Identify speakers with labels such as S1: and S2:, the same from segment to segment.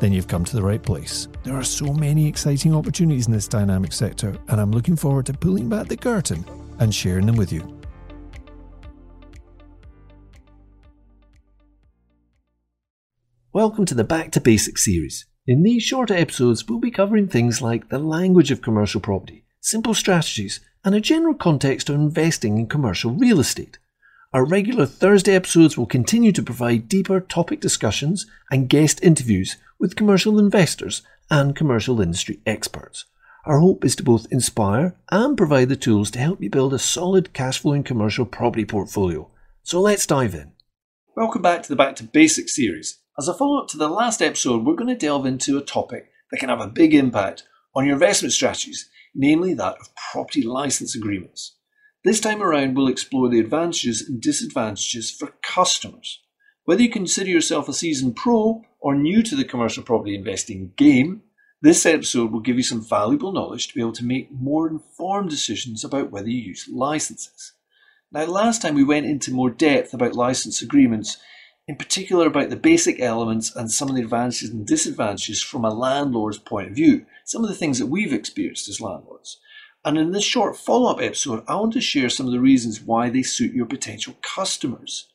S1: then you've come to the right place. There are so many exciting opportunities in this dynamic sector, and I'm looking forward to pulling back the curtain and sharing them with you. Welcome to the Back to Basics series. In these shorter episodes, we'll be covering things like the language of commercial property, simple strategies, and a general context of investing in commercial real estate. Our regular Thursday episodes will continue to provide deeper topic discussions and guest interviews with commercial investors and commercial industry experts. Our hope is to both inspire and provide the tools to help you build a solid cash flowing commercial property portfolio. So let's dive in. Welcome back to the Back to Basics series. As a follow up to the last episode, we're going to delve into a topic that can have a big impact on your investment strategies, namely that of property license agreements. This time around, we'll explore the advantages and disadvantages for customers. Whether you consider yourself a seasoned pro or new to the commercial property investing game, this episode will give you some valuable knowledge to be able to make more informed decisions about whether you use licenses. Now, last time we went into more depth about license agreements, in particular about the basic elements and some of the advantages and disadvantages from a landlord's point of view, some of the things that we've experienced as landlords. And in this short follow up episode, I want to share some of the reasons why they suit your potential customers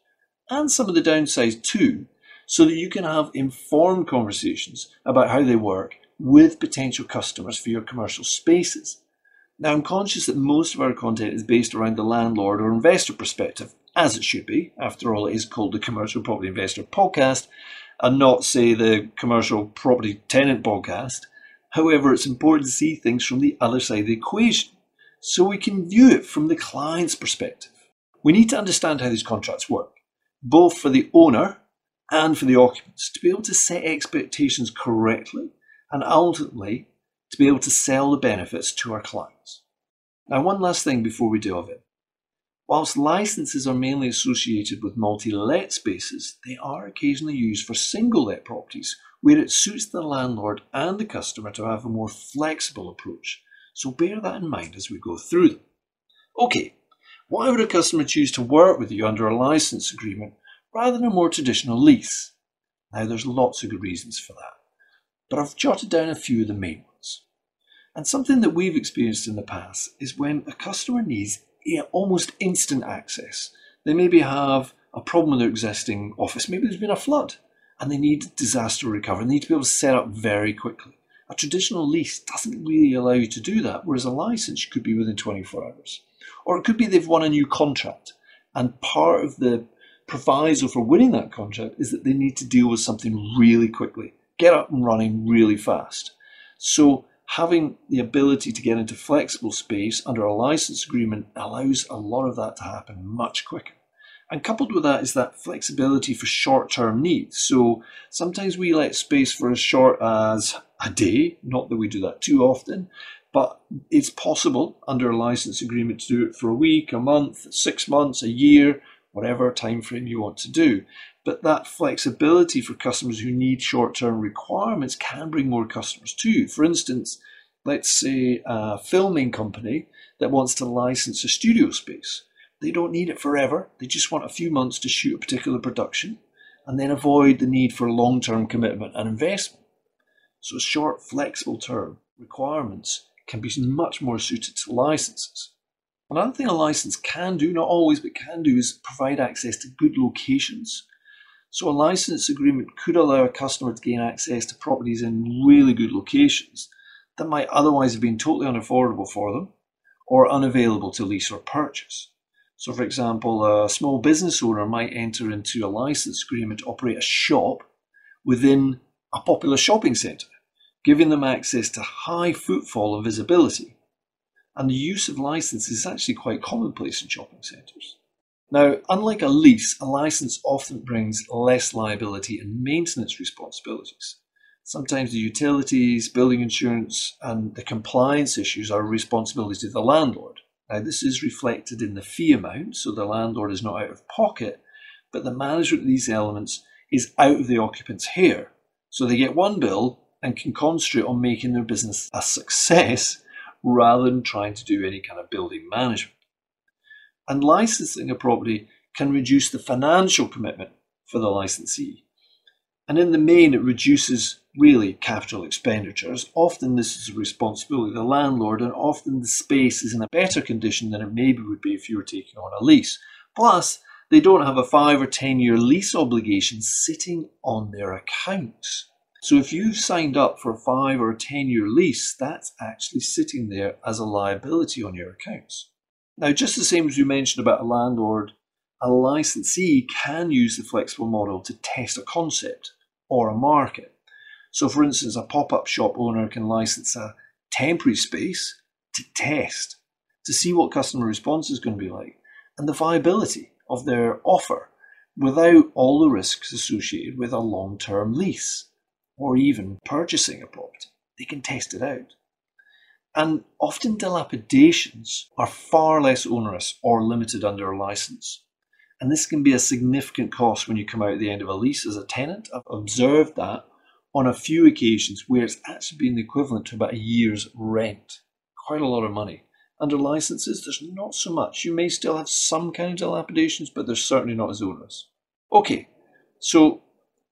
S1: and some of the downsides too, so that you can have informed conversations about how they work with potential customers for your commercial spaces. Now, I'm conscious that most of our content is based around the landlord or investor perspective, as it should be. After all, it is called the Commercial Property Investor Podcast and not, say, the Commercial Property Tenant Podcast. However, it's important to see things from the other side of the equation so we can view it from the client's perspective. We need to understand how these contracts work, both for the owner and for the occupants, to be able to set expectations correctly and ultimately to be able to sell the benefits to our clients. Now, one last thing before we delve in. Whilst licenses are mainly associated with multi let spaces, they are occasionally used for single let properties where it suits the landlord and the customer to have a more flexible approach. So bear that in mind as we go through them. Okay, why would a customer choose to work with you under a license agreement rather than a more traditional lease? Now, there's lots of good reasons for that, but I've jotted down a few of the main ones. And something that we've experienced in the past is when a customer needs almost instant access. They maybe have a problem with their existing office, maybe there's been a flood, and they need disaster recovery. They need to be able to set up very quickly. A traditional lease doesn't really allow you to do that, whereas a license could be within 24 hours. Or it could be they've won a new contract, and part of the proviso for winning that contract is that they need to deal with something really quickly, get up and running really fast. So, having the ability to get into flexible space under a license agreement allows a lot of that to happen much quicker. And coupled with that is that flexibility for short term needs. So sometimes we let space for as short as a day, not that we do that too often, but it's possible under a license agreement to do it for a week, a month, six months, a year, whatever time frame you want to do. But that flexibility for customers who need short term requirements can bring more customers to you. For instance, let's say a filming company that wants to license a studio space. They don't need it forever. They just want a few months to shoot a particular production and then avoid the need for long term commitment and investment. So, short, flexible term requirements can be much more suited to licenses. Another thing a license can do, not always, but can do, is provide access to good locations. So, a license agreement could allow a customer to gain access to properties in really good locations that might otherwise have been totally unaffordable for them or unavailable to lease or purchase. So, for example, a small business owner might enter into a license agreement to operate a shop within a popular shopping centre, giving them access to high footfall and visibility. And the use of licenses is actually quite commonplace in shopping centres. Now, unlike a lease, a license often brings less liability and maintenance responsibilities. Sometimes the utilities, building insurance, and the compliance issues are a responsibility of the landlord. Now, this is reflected in the fee amount, so the landlord is not out of pocket, but the management of these elements is out of the occupant's hair. So they get one bill and can concentrate on making their business a success rather than trying to do any kind of building management. And licensing a property can reduce the financial commitment for the licensee. And in the main, it reduces really capital expenditures. Often this is a responsibility of the landlord, and often the space is in a better condition than it maybe would be if you were taking on a lease. Plus, they don't have a five or ten year lease obligation sitting on their accounts. So if you've signed up for a five or a 10 year lease, that's actually sitting there as a liability on your accounts. Now, just the same as you mentioned about a landlord, a licensee can use the flexible model to test a concept or a market. So, for instance, a pop up shop owner can license a temporary space to test, to see what customer response is going to be like, and the viability of their offer without all the risks associated with a long term lease or even purchasing a property. They can test it out. And often dilapidations are far less onerous or limited under a license. And this can be a significant cost when you come out at the end of a lease as a tenant. I've observed that on a few occasions where it's actually been the equivalent to about a year's rent. Quite a lot of money. Under licenses, there's not so much. You may still have some kind of dilapidations, but they're certainly not as onerous. Okay, so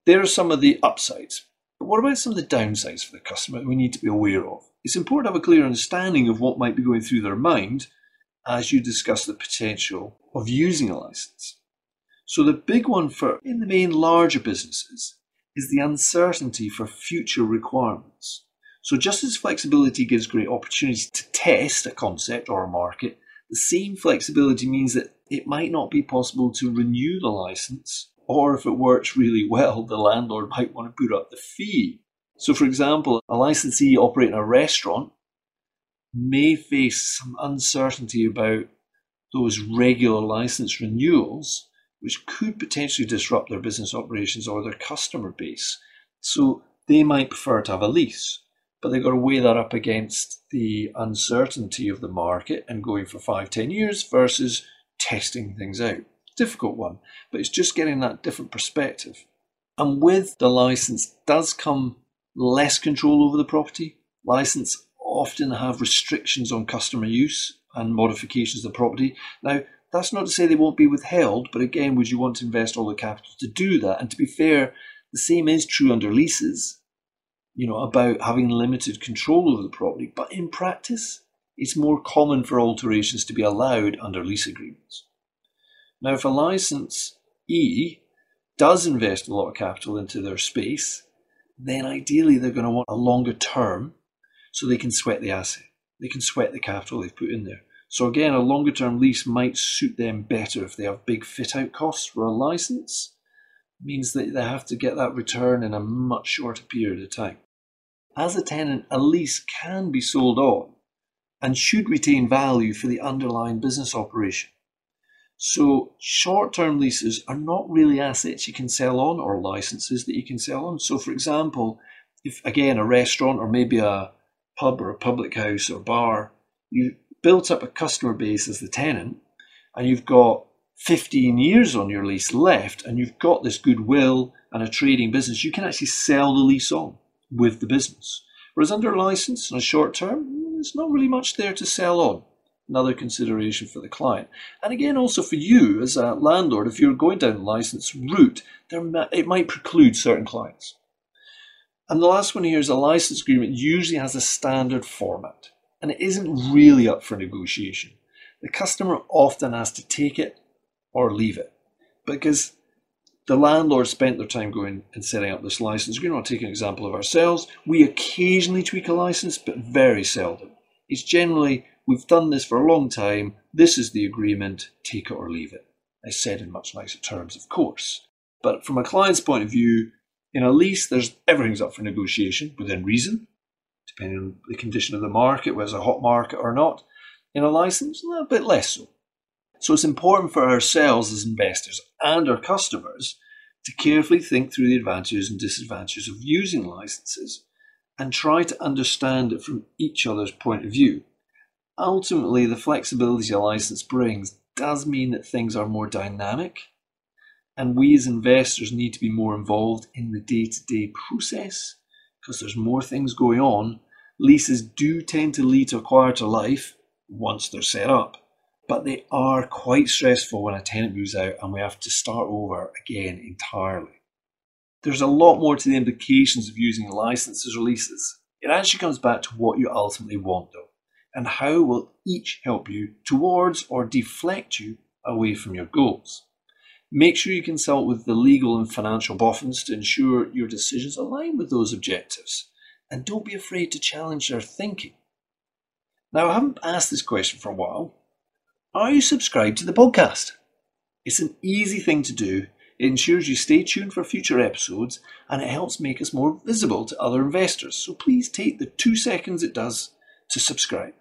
S1: there are some of the upsides. But what about some of the downsides for the customer that we need to be aware of? It's important to have a clear understanding of what might be going through their mind as you discuss the potential of using a license. So, the big one for, in the main, larger businesses is the uncertainty for future requirements. So, just as flexibility gives great opportunities to test a concept or a market, the same flexibility means that it might not be possible to renew the license or if it works really well, the landlord might want to put up the fee. So, for example, a licensee operating a restaurant may face some uncertainty about those regular license renewals, which could potentially disrupt their business operations or their customer base. So, they might prefer to have a lease, but they've got to weigh that up against the uncertainty of the market and going for five, ten years versus testing things out difficult one, but it's just getting that different perspective. And with the license does come less control over the property. License often have restrictions on customer use and modifications of the property. Now, that's not to say they won't be withheld, but again, would you want to invest all the capital to do that? And to be fair, the same is true under leases, you know, about having limited control over the property. But in practice, it's more common for alterations to be allowed under lease agreements. Now, if a license E does invest a lot of capital into their space, then ideally they're going to want a longer term so they can sweat the asset. They can sweat the capital they've put in there. So again, a longer term lease might suit them better if they have big fit out costs for a license. It means that they have to get that return in a much shorter period of time. As a tenant, a lease can be sold on and should retain value for the underlying business operation. So short term leases are not really assets you can sell on or licenses that you can sell on. So, for example, if again a restaurant or maybe a pub or a public house or bar, you built up a customer base as the tenant and you've got 15 years on your lease left and you've got this goodwill and a trading business, you can actually sell the lease on with the business. Whereas under license on a short term, there's not really much there to sell on another consideration for the client. And again, also for you as a landlord, if you're going down the license route, there, it might preclude certain clients. And the last one here is a license agreement usually has a standard format and it isn't really up for negotiation. The customer often has to take it or leave it because the landlord spent their time going and setting up this license agreement. I'll take an example of ourselves. We occasionally tweak a license, but very seldom. It's generally We've done this for a long time. This is the agreement. Take it or leave it. I said in much nicer terms, of course. But from a client's point of view, in a lease, there's everything's up for negotiation within reason, depending on the condition of the market, whether it's a hot market or not. In a license, a little bit less so. So it's important for ourselves as investors and our customers to carefully think through the advantages and disadvantages of using licenses and try to understand it from each other's point of view. Ultimately, the flexibility a license brings does mean that things are more dynamic, and we as investors need to be more involved in the day to day process because there's more things going on. Leases do tend to lead to a quieter life once they're set up, but they are quite stressful when a tenant moves out and we have to start over again entirely. There's a lot more to the implications of using licenses or leases. It actually comes back to what you ultimately want, though, and how will each help you towards or deflect you away from your goals. Make sure you consult with the legal and financial boffins to ensure your decisions align with those objectives. And don't be afraid to challenge their thinking. Now, I haven't asked this question for a while. Are you subscribed to the podcast? It's an easy thing to do. It ensures you stay tuned for future episodes and it helps make us more visible to other investors. So please take the two seconds it does to subscribe.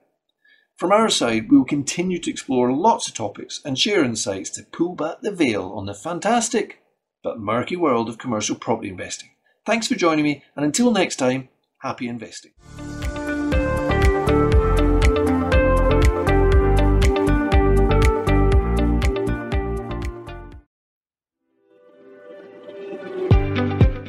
S1: From our side, we will continue to explore lots of topics and share insights to pull back the veil on the fantastic but murky world of commercial property investing. Thanks for joining me, and until next time, happy investing.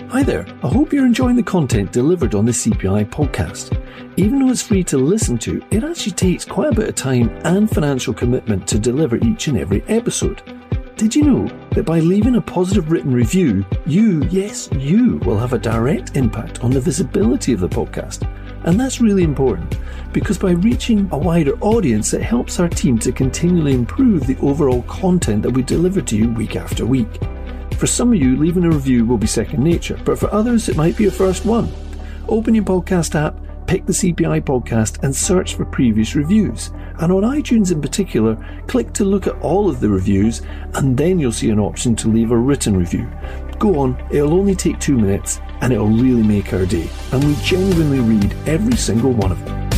S1: Hi there, I hope you're enjoying the content delivered on the CPI podcast. Even though it's free to listen to, it actually takes quite a bit of time and financial commitment to deliver each and every episode. Did you know that by leaving a positive written review, you, yes, you, will have a direct impact on the visibility of the podcast? And that's really important because by reaching a wider audience, it helps our team to continually improve the overall content that we deliver to you week after week. For some of you, leaving a review will be second nature, but for others, it might be a first one. Open your podcast app pick the CPI podcast and search for previous reviews. And on iTunes in particular, click to look at all of the reviews and then you'll see an option to leave a written review. Go on, it'll only take two minutes and it'll really make our day. And we genuinely read every single one of them.